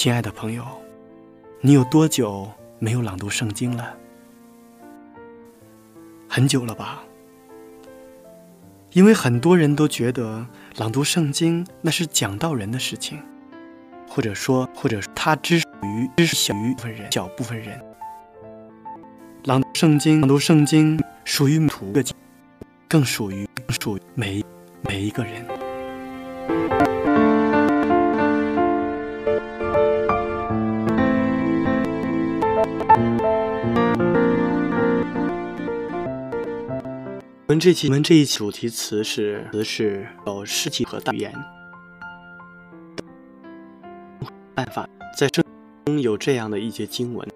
亲爱的朋友，你有多久没有朗读圣经了？很久了吧？因为很多人都觉得朗读圣经那是讲道人的事情，或者说，或者他只属于只小于部分人，小部分人。朗读圣经，朗读圣经属于图个，更属于属于每每一个人。我们这期我们这一期主题词是词是有诗体和大语言办法，在圣中有这样的一节经文：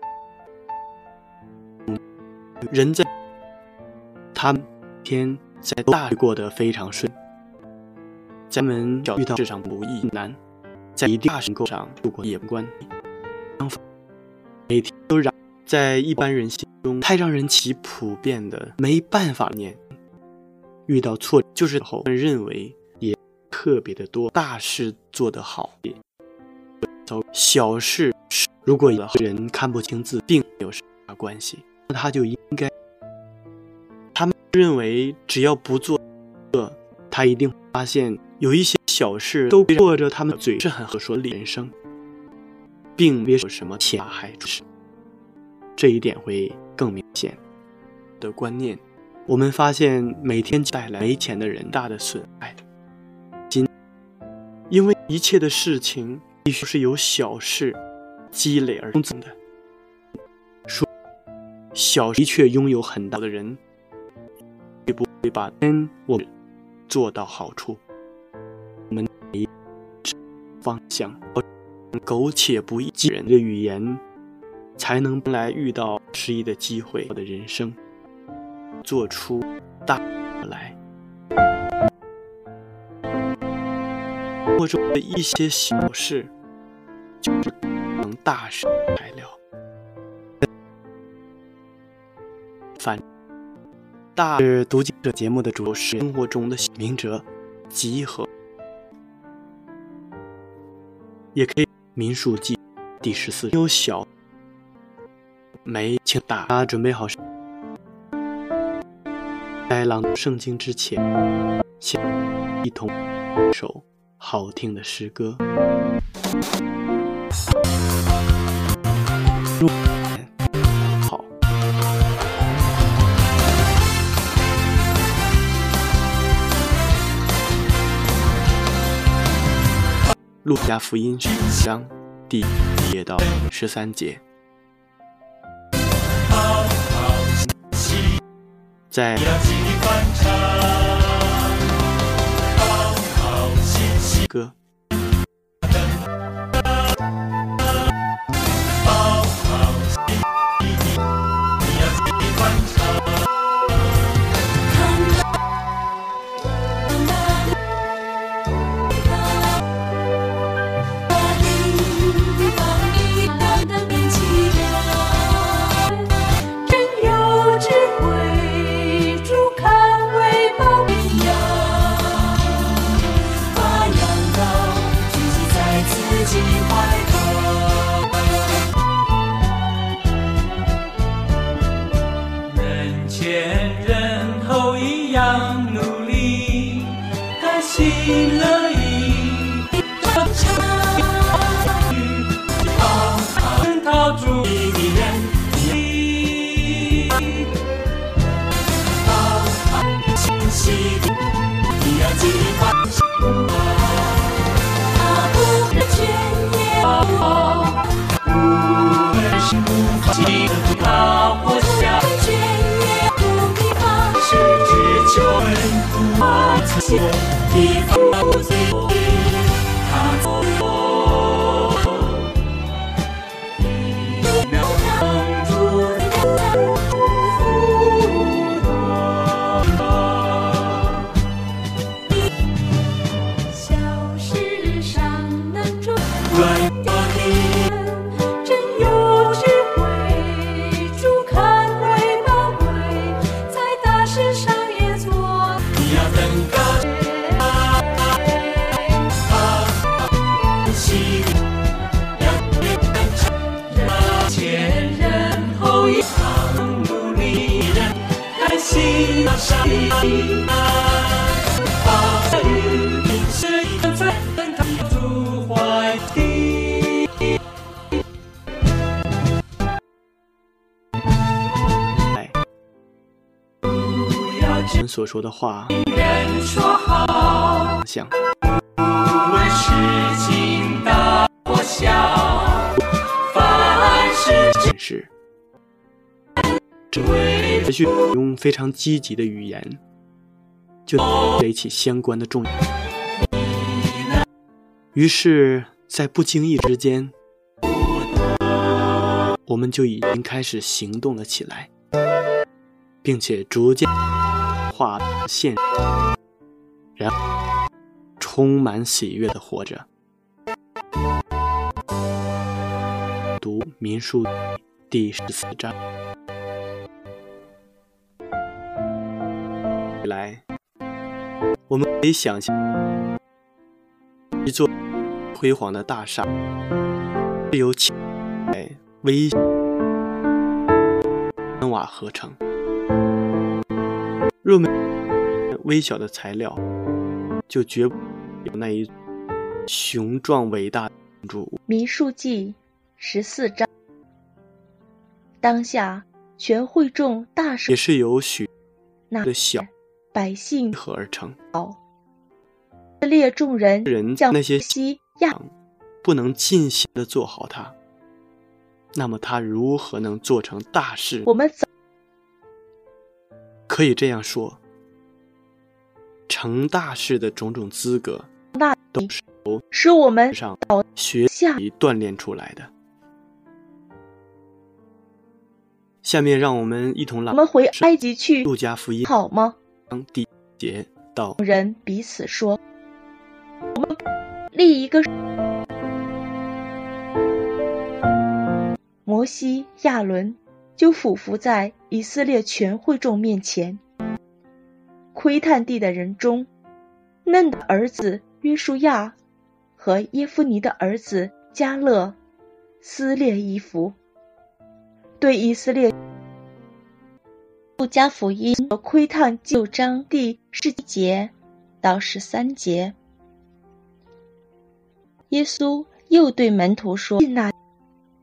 人在他们天在大过得非常顺，咱们遇到世上不易难，在一定大神构上度过也不关。每天都让在一般人心中太让人起普遍的没办法念。遇到挫就是后认为也特别的多，大事做得好，小事如果人看不清字，并没有什么关系，那他就应该。他们认为只要不做恶，他一定发现有一些小事都过着他们嘴是很和说理人生，并没有什么潜害之事，这一点会更明显的观念。我们发现每天带来没钱的人大的损害，今因为一切的事情必须是由小事积累而成的。说小的确拥有很大的人，会不会把天我做到好处？我们方向苟且不易人的语言，才能来遇到失意的机会我的人生。做出大来，或者的一些小事，就是能大事材料。反大是读经者节目的主是生活中的明哲集合，也可以民数记第十四有小没请大家准备好。在朗读圣经之前，先一同一首好听的诗歌。好，《路加福音》十章第一节到十三节。在。歌。说的话，想。件事，持续用非常积极的语言，就垒起相关的重。于是，在不经意之间，我们就已经开始行动了起来，并且逐渐画线，然后充满喜悦的活着。读《民数》第十四章。来，我们可以想象一座辉煌的大厦，是由青微瓦合成。若没微小的材料，就绝不有那一雄壮伟大的建筑物。民数记十四章。当下全会众大事，也是由许那的小百姓合而成。以色列众人人将那些西亚不能尽心的做好它，那么他如何能做成大事？我们走可以这样说，成大事的种种资格那都是使我们上倒学下习锻炼出来的。下面让我们一同来我们回埃及去路加福音好吗？当第一节到人彼此说：“我们立一个。”摩西、亚伦就俯伏在以色列全会众面前，窥探地的人中，嫩的儿子约书亚和耶夫尼的儿子加勒撕裂衣服，对以色列。路加福音窥探旧章第十一节到十三节，耶稣又对门徒说：“那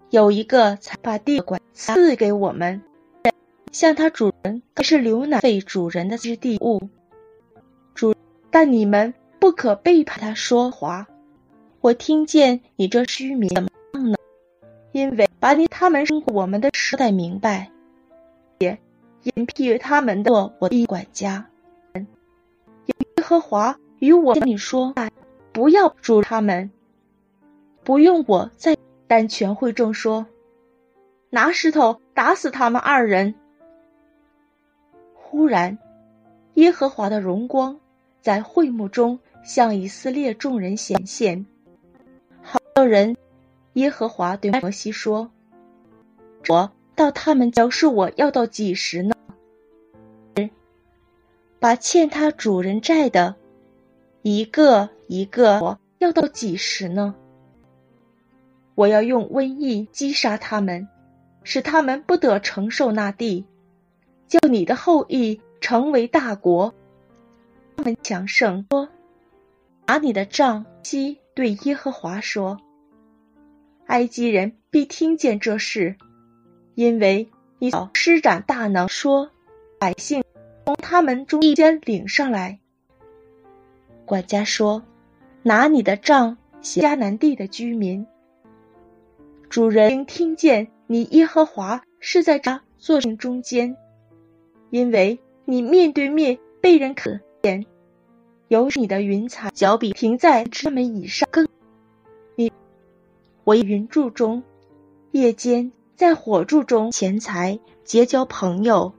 有一个才把地管赐给我们，像他主人可是牛奶费主人的之地物。主，但你们不可背叛他说话。我听见你这虚名怎么呢？因为把你他们生我们的时代明白，也。”严批他们的我的管家，耶和华与我你说，不要助他们，不用我再。但全会众说，拿石头打死他们二人。忽然，耶和华的荣光在会幕中向以色列众人显现。好多人，耶和华对摩西说：“我。”到他们表示我要到几时呢？把欠他主人债的，一个一个，要到几时呢？我要用瘟疫击杀他们，使他们不得承受那地，叫你的后裔成为大国，他们强盛。说，拿你的杖。西对耶和华说：“埃及人必听见这事。”因为你施展大能，说百姓从他们中间领上来。管家说：“拿你的杖，迦南地的居民。主人听见你耶和华是在这座城中间，因为你面对面被人可见，有你的云彩脚比停在他们以上更。你我云柱中，夜间。”在火柱中，钱财结交朋友；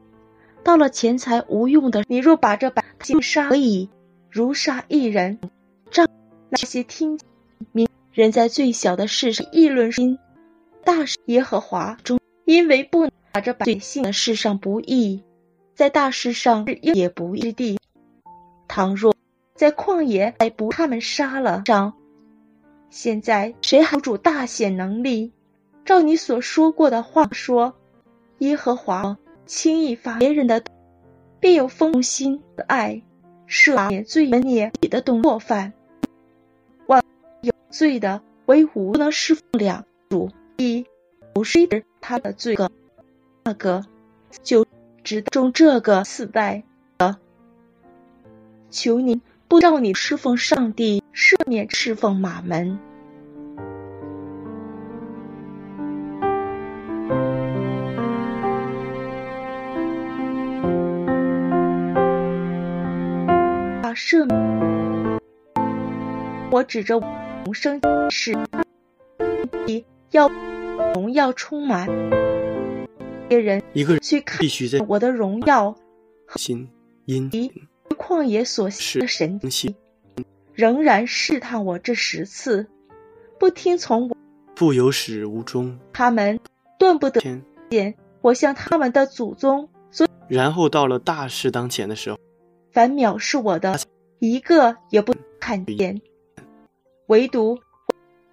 到了钱财无用的，你若把这百姓杀，可以如杀一人。仗那些听明人在最小的事上议论心，大事耶和华中，因为不把这百姓的事上不义，在大事上也不义之地。倘若在旷野还不他们杀了上，现在谁还主大显能力？照你所说过的话说，耶和华轻易发别人的，必有风心的爱，赦免罪孽的动作犯。万有罪的为无能侍奉两主，一不是他的罪个，那个就只中这个四代的。求你不让你侍奉上帝，赦免侍奉马门。赦免！我指着永生是要荣耀充满别人，一个人去看必须在我的荣耀心因旷野所行的神迹，仍然试探我这十次，不听从我，不由始无终。他们断不得见我向他们的祖宗所。然后到了大事当前的时候。凡藐视我的，一个也不看见，唯独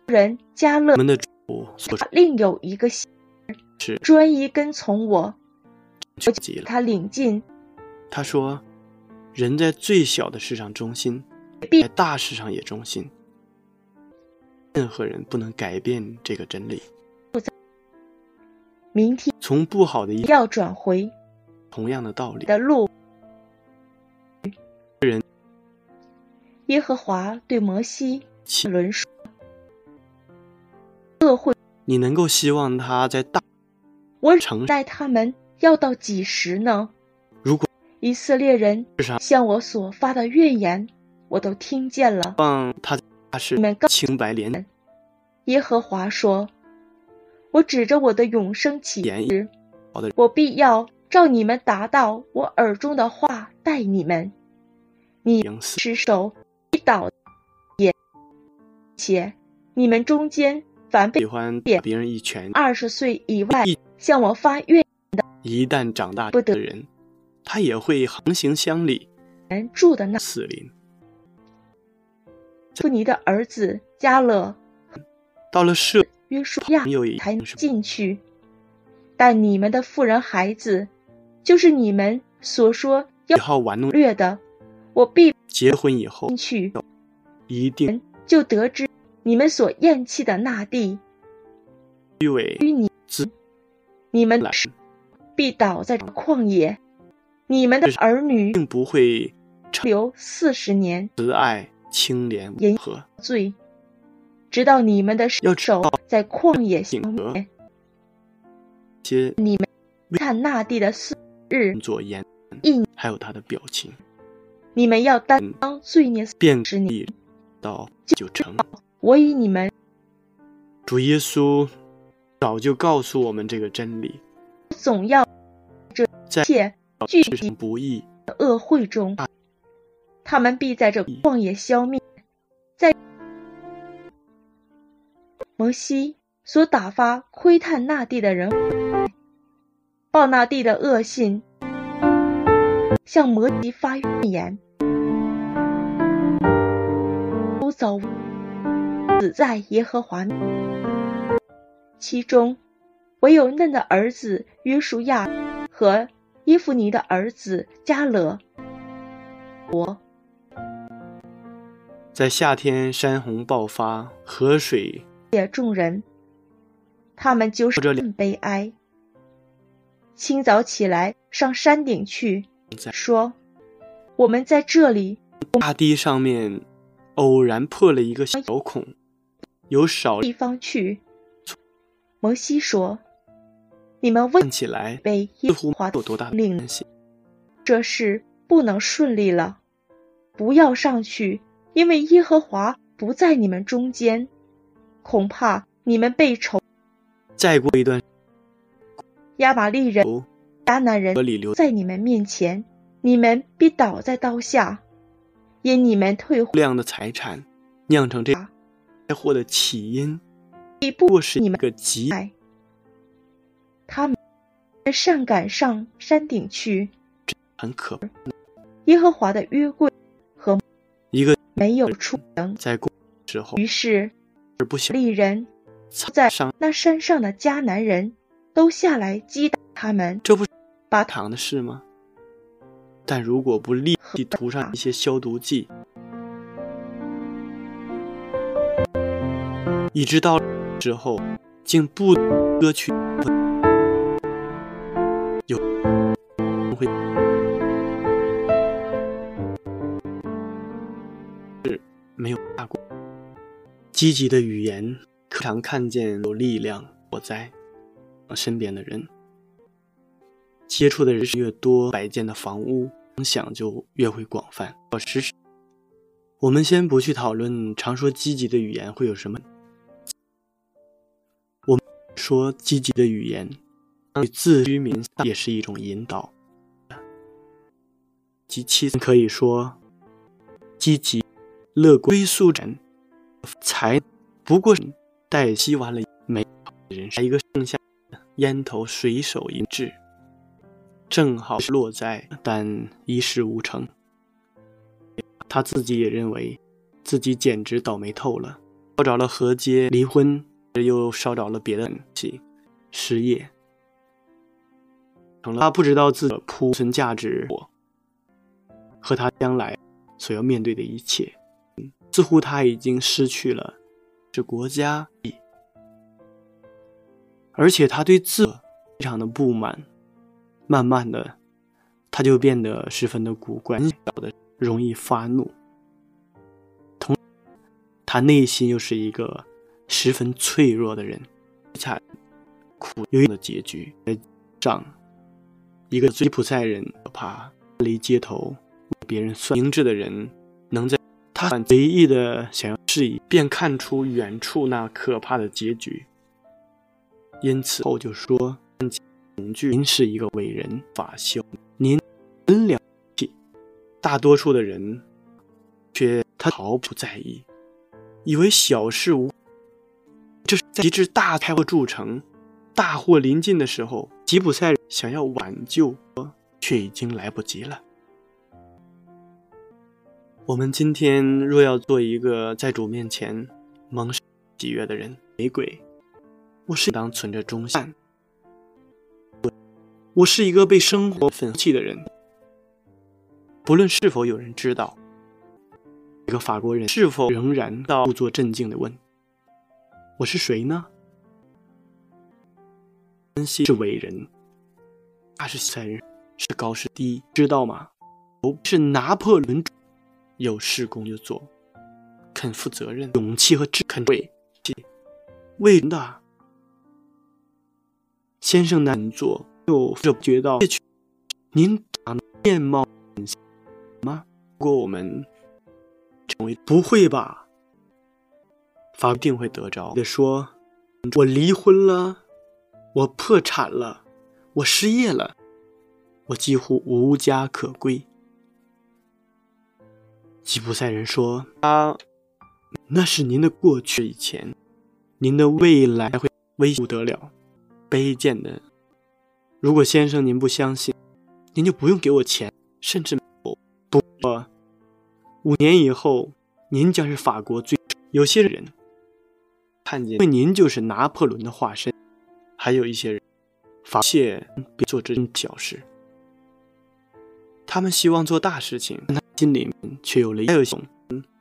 人加勒们的主所另有一个是专一跟从我，我他领进。他说：“人在最小的事上忠心，在大事上也忠心。任何人不能改变这个真理。明天从不好的要转回同样的道理的路。”人，耶和华对摩西轮说：“恶会，你能够希望他在大我待他们要到几时呢？如果以色列人向我所发的怨言，我都听见了。望他他是你们清白廉。耶和华说：我指着我的永生起誓，我必要照你们达到我耳中的话待你们。”你失手一倒，也且你们中间凡被喜欢别人一拳二十岁以外向我发愿的，一旦长大不得人，他也会横行乡里，人住的那死林。布尼的儿子加勒到了社约书亚才进去，但你们的富人孩子，就是你们所说要好玩弄掠的。我必结婚以后去，一定就得知你们所厌弃的那地，虚伪与你们必倒在旷野，你们的儿女并不会留四十年慈爱清廉温和罪，直到你们的手在旷野行灭。些你们看那地的四日左还有他的表情。你们要担当罪孽便十年，到就成。我以你们主耶稣早就告诉我们这个真理，总要这在切具体不义的恶会中，他们必在这旷野消灭。在摩西所打发窥探那地的人，报那地的恶信，向摩西发怨言。走，死在耶和华。其中，唯有嫩的儿子约书亚和伊芙尼的儿子加勒。我，在夏天山洪爆发，河水也众人，他们就是更悲哀。清早起来上山顶去，说：“我们在这里。”大堤上面。偶然破了一个小孔，有少地方去。摩西说：“你们问起来，被耶和华有多大令这事不能顺利了。不要上去，因为耶和华不在你们中间，恐怕你们被仇。再过一段，亚玛利人、迦南人在你们面前，你们必倒在刀下。”因你们退量的财产酿成这灾祸的起因，不过是你们个急。他们上赶上山顶去，很可。耶和华的约柜和一个没有出城，在过之后，于是而不小利人在那山上的迦南人都下来击打他们，这不是把堂的事吗？但如果不立即涂上一些消毒剂，一直到之后，竟不歌曲有会是没有大过。积极的语言，常看见有力量我在身边的人。接触的人越多，摆件的房屋影响就越会广泛。我实时，我们先不去讨论常说积极的语言会有什么。说积极的语言对自居民也是一种引导。及其可以说，积极、乐观、归宿人才不过是待吸完了美人生，一个剩下烟头随手一掷。正好是落在，但一事无成。他自己也认为，自己简直倒霉透了，烧着了河街，离婚，又烧着了别的东西，失业，成了他不知道自己的铺存价值和他将来所要面对的一切，似乎他已经失去了这国家，而且他对自非常的不满。慢慢的，他就变得十分的古怪，小的容易发怒。同，他内心又是一个十分脆弱的人，惨苦又的结局。上，一个吉普赛人怕离街头，别人算明智的人，能在他随意的想要示意，便看出远处那可怕的结局。因此后就说。恐惧，您是一个伟人，法修，您很了不起。大多数的人却他毫不在意，以为小事无。这是在极致大开祸铸成、大祸临近的时候，吉普赛人想要挽救，却已经来不及了。我们今天若要做一个在主面前蒙喜悦的人，玫瑰，我是当存着忠心。我是一个被生活粉弃的人，不论是否有人知道。一个法国人是否仍然到故作镇静的问：“我是谁呢？”分析是伟人，他是赛人，是高是低，知道吗？不是拿破仑，有事工就做，肯负责任，勇气和智肯为，为的，先生难做。就觉得您长面貌吗？如果我们成为不会吧？法一定会得着的。说，我离婚了，我破产了，我失业了，我几乎无家可归。吉普赛人说：“啊，那是您的过去，以前，您的未来会危不得了，卑贱的。”如果先生您不相信，您就不用给我钱，甚至不过五年以后，您将是法国最有些人看见，因为您就是拿破仑的化身。还有一些人，发现别做这种小事，他们希望做大事情，但他心里面却有了一种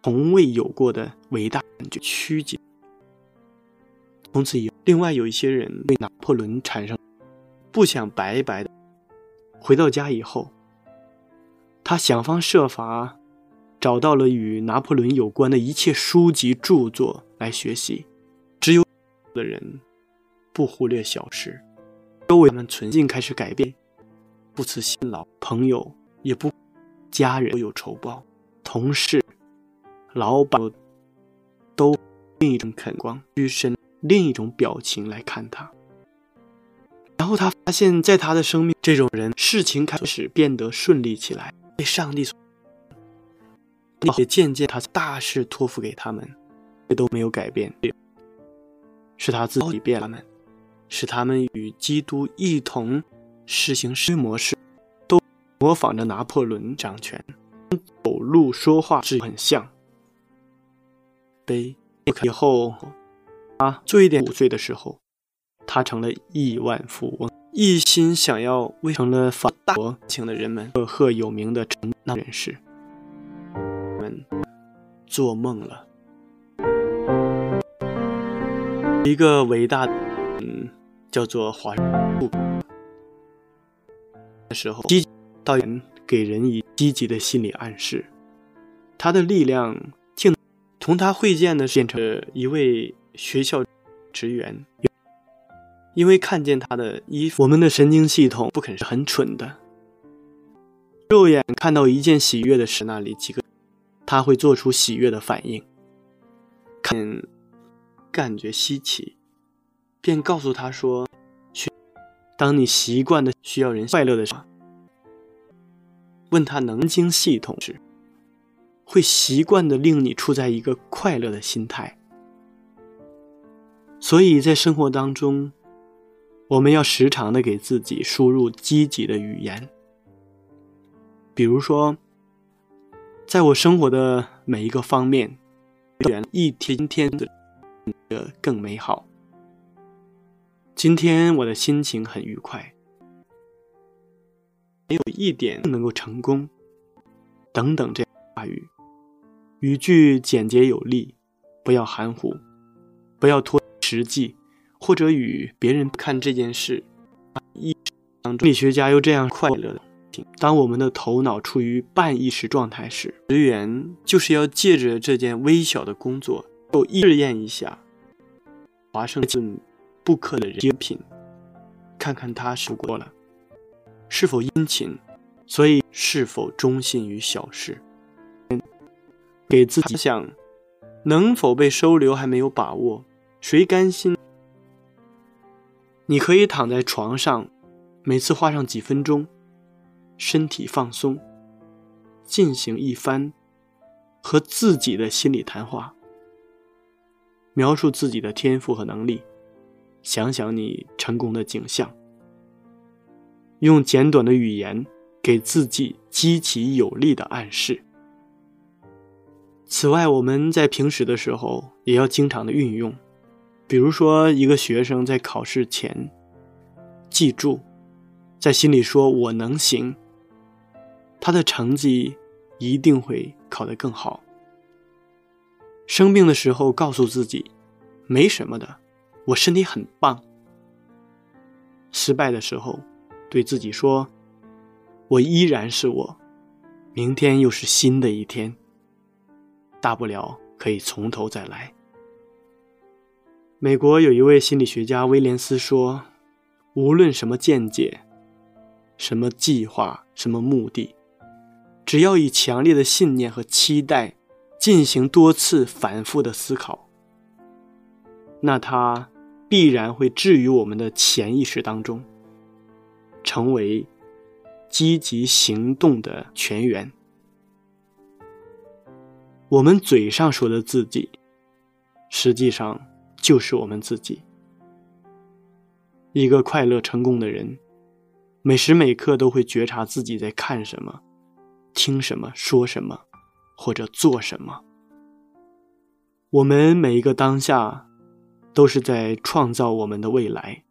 从未有过的伟大感觉，曲解。从此以后，另外有一些人对拿破仑产生。不想白白的回到家以后，他想方设法找到了与拿破仑有关的一切书籍著作来学习。的人不忽略小事，周围们存心开始改变，不辞辛劳，朋友也不，家人都有仇报，同事、老板都另一种肯光，居身另一种表情来看他。然后他发现，在他的生命，这种人事情开始变得顺利起来，被上帝所，也渐渐他大事托付给他们，也都没有改变，是他自己变他们，使他们与基督一同实行施模式，都模仿着拿破仑掌权，走路说话是很像。悲以后，啊，做一点五岁的时候。他成了亿万富翁，一心想要为成了法国情的人们赫赫有名的成那人士们做梦了。一个伟大的，嗯，叫做华富的时候，积导演给人以积极的心理暗示，他的力量竟同他会见的变成一位学校职员。因为看见他的衣服，我们的神经系统不肯是很蠢的。肉眼看到一件喜悦的事，那里几个，他会做出喜悦的反应。看，感觉稀奇，便告诉他说：“当你习惯的需要人快乐的时候，问他能经系统时，会习惯的令你处在一个快乐的心态。所以在生活当中。”我们要时常的给自己输入积极的语言，比如说，在我生活的每一个方面，一天天的更美好。今天我的心情很愉快，没有一点不能够成功，等等这话语，语句简洁有力，不要含糊，不要拖实际。或者与别人看这件事，意心理学家又这样快乐的。当我们的头脑处于半意识状态时，职员就是要借着这件微小的工作，又试验一下华盛顿布克的人品，看看他是过了是否殷勤，所以是否忠心于小事，给自己想能否被收留还没有把握，谁甘心？你可以躺在床上，每次花上几分钟，身体放松，进行一番和自己的心理谈话，描述自己的天赋和能力，想想你成功的景象，用简短的语言给自己积极有力的暗示。此外，我们在平时的时候也要经常的运用。比如说，一个学生在考试前，记住，在心里说“我能行”，他的成绩一定会考得更好。生病的时候，告诉自己“没什么的，我身体很棒”。失败的时候，对自己说“我依然是我”，明天又是新的一天，大不了可以从头再来。美国有一位心理学家威廉斯说：“无论什么见解、什么计划、什么目的，只要以强烈的信念和期待进行多次反复的思考，那它必然会置于我们的潜意识当中，成为积极行动的泉源。我们嘴上说的自己，实际上……”就是我们自己。一个快乐成功的人，每时每刻都会觉察自己在看什么、听什么、说什么，或者做什么。我们每一个当下，都是在创造我们的未来。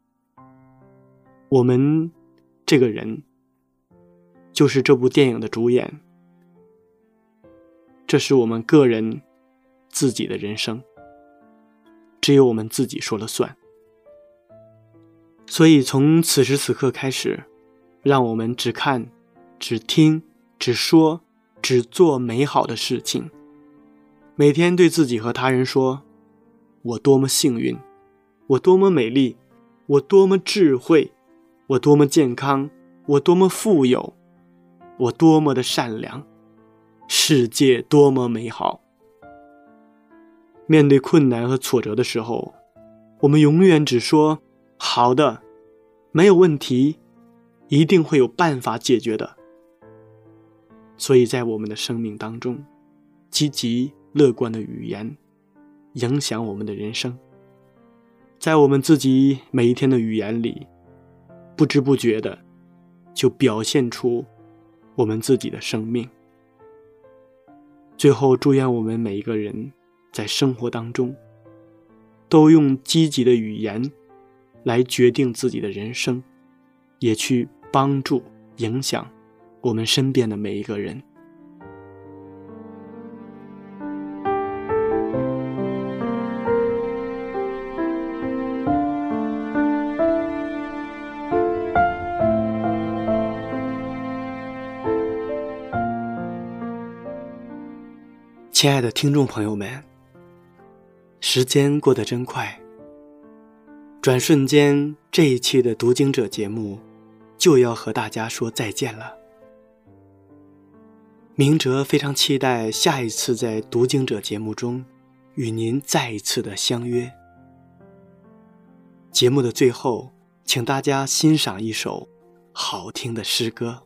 我们这个人，就是这部电影的主演。这是我们个人自己的人生。只有我们自己说了算，所以从此时此刻开始，让我们只看、只听、只说、只做美好的事情。每天对自己和他人说：“我多么幸运，我多么美丽，我多么智慧，我多么健康，我多么富有，我多么的善良，世界多么美好。”面对困难和挫折的时候，我们永远只说“好的，没有问题，一定会有办法解决的。”所以在我们的生命当中，积极乐观的语言影响我们的人生。在我们自己每一天的语言里，不知不觉的就表现出我们自己的生命。最后，祝愿我们每一个人。在生活当中，都用积极的语言来决定自己的人生，也去帮助、影响我们身边的每一个人。亲爱的听众朋友们，时间过得真快，转瞬间这一期的读经者节目就要和大家说再见了。明哲非常期待下一次在读经者节目中与您再一次的相约。节目的最后，请大家欣赏一首好听的诗歌。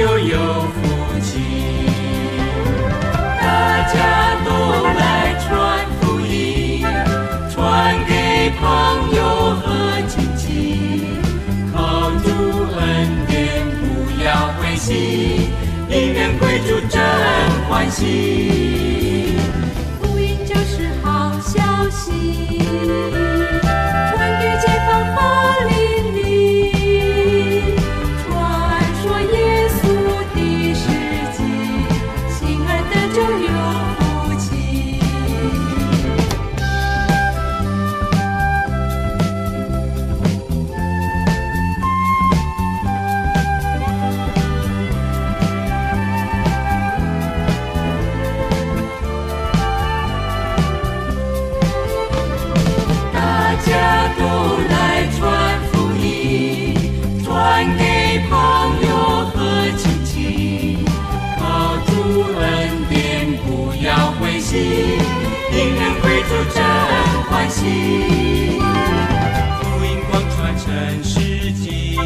就有福气。大家都来传福音，传给朋友和亲戚，靠主恩典不要灰心，因缘归主真欢喜。福音就是好消息福音光传成世纪，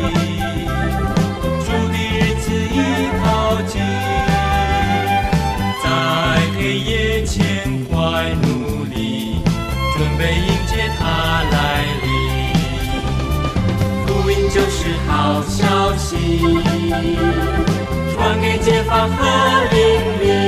主的日子已靠近，在黑夜前快努力，准备迎接它来临。福音就是好消息，传给街坊和邻里。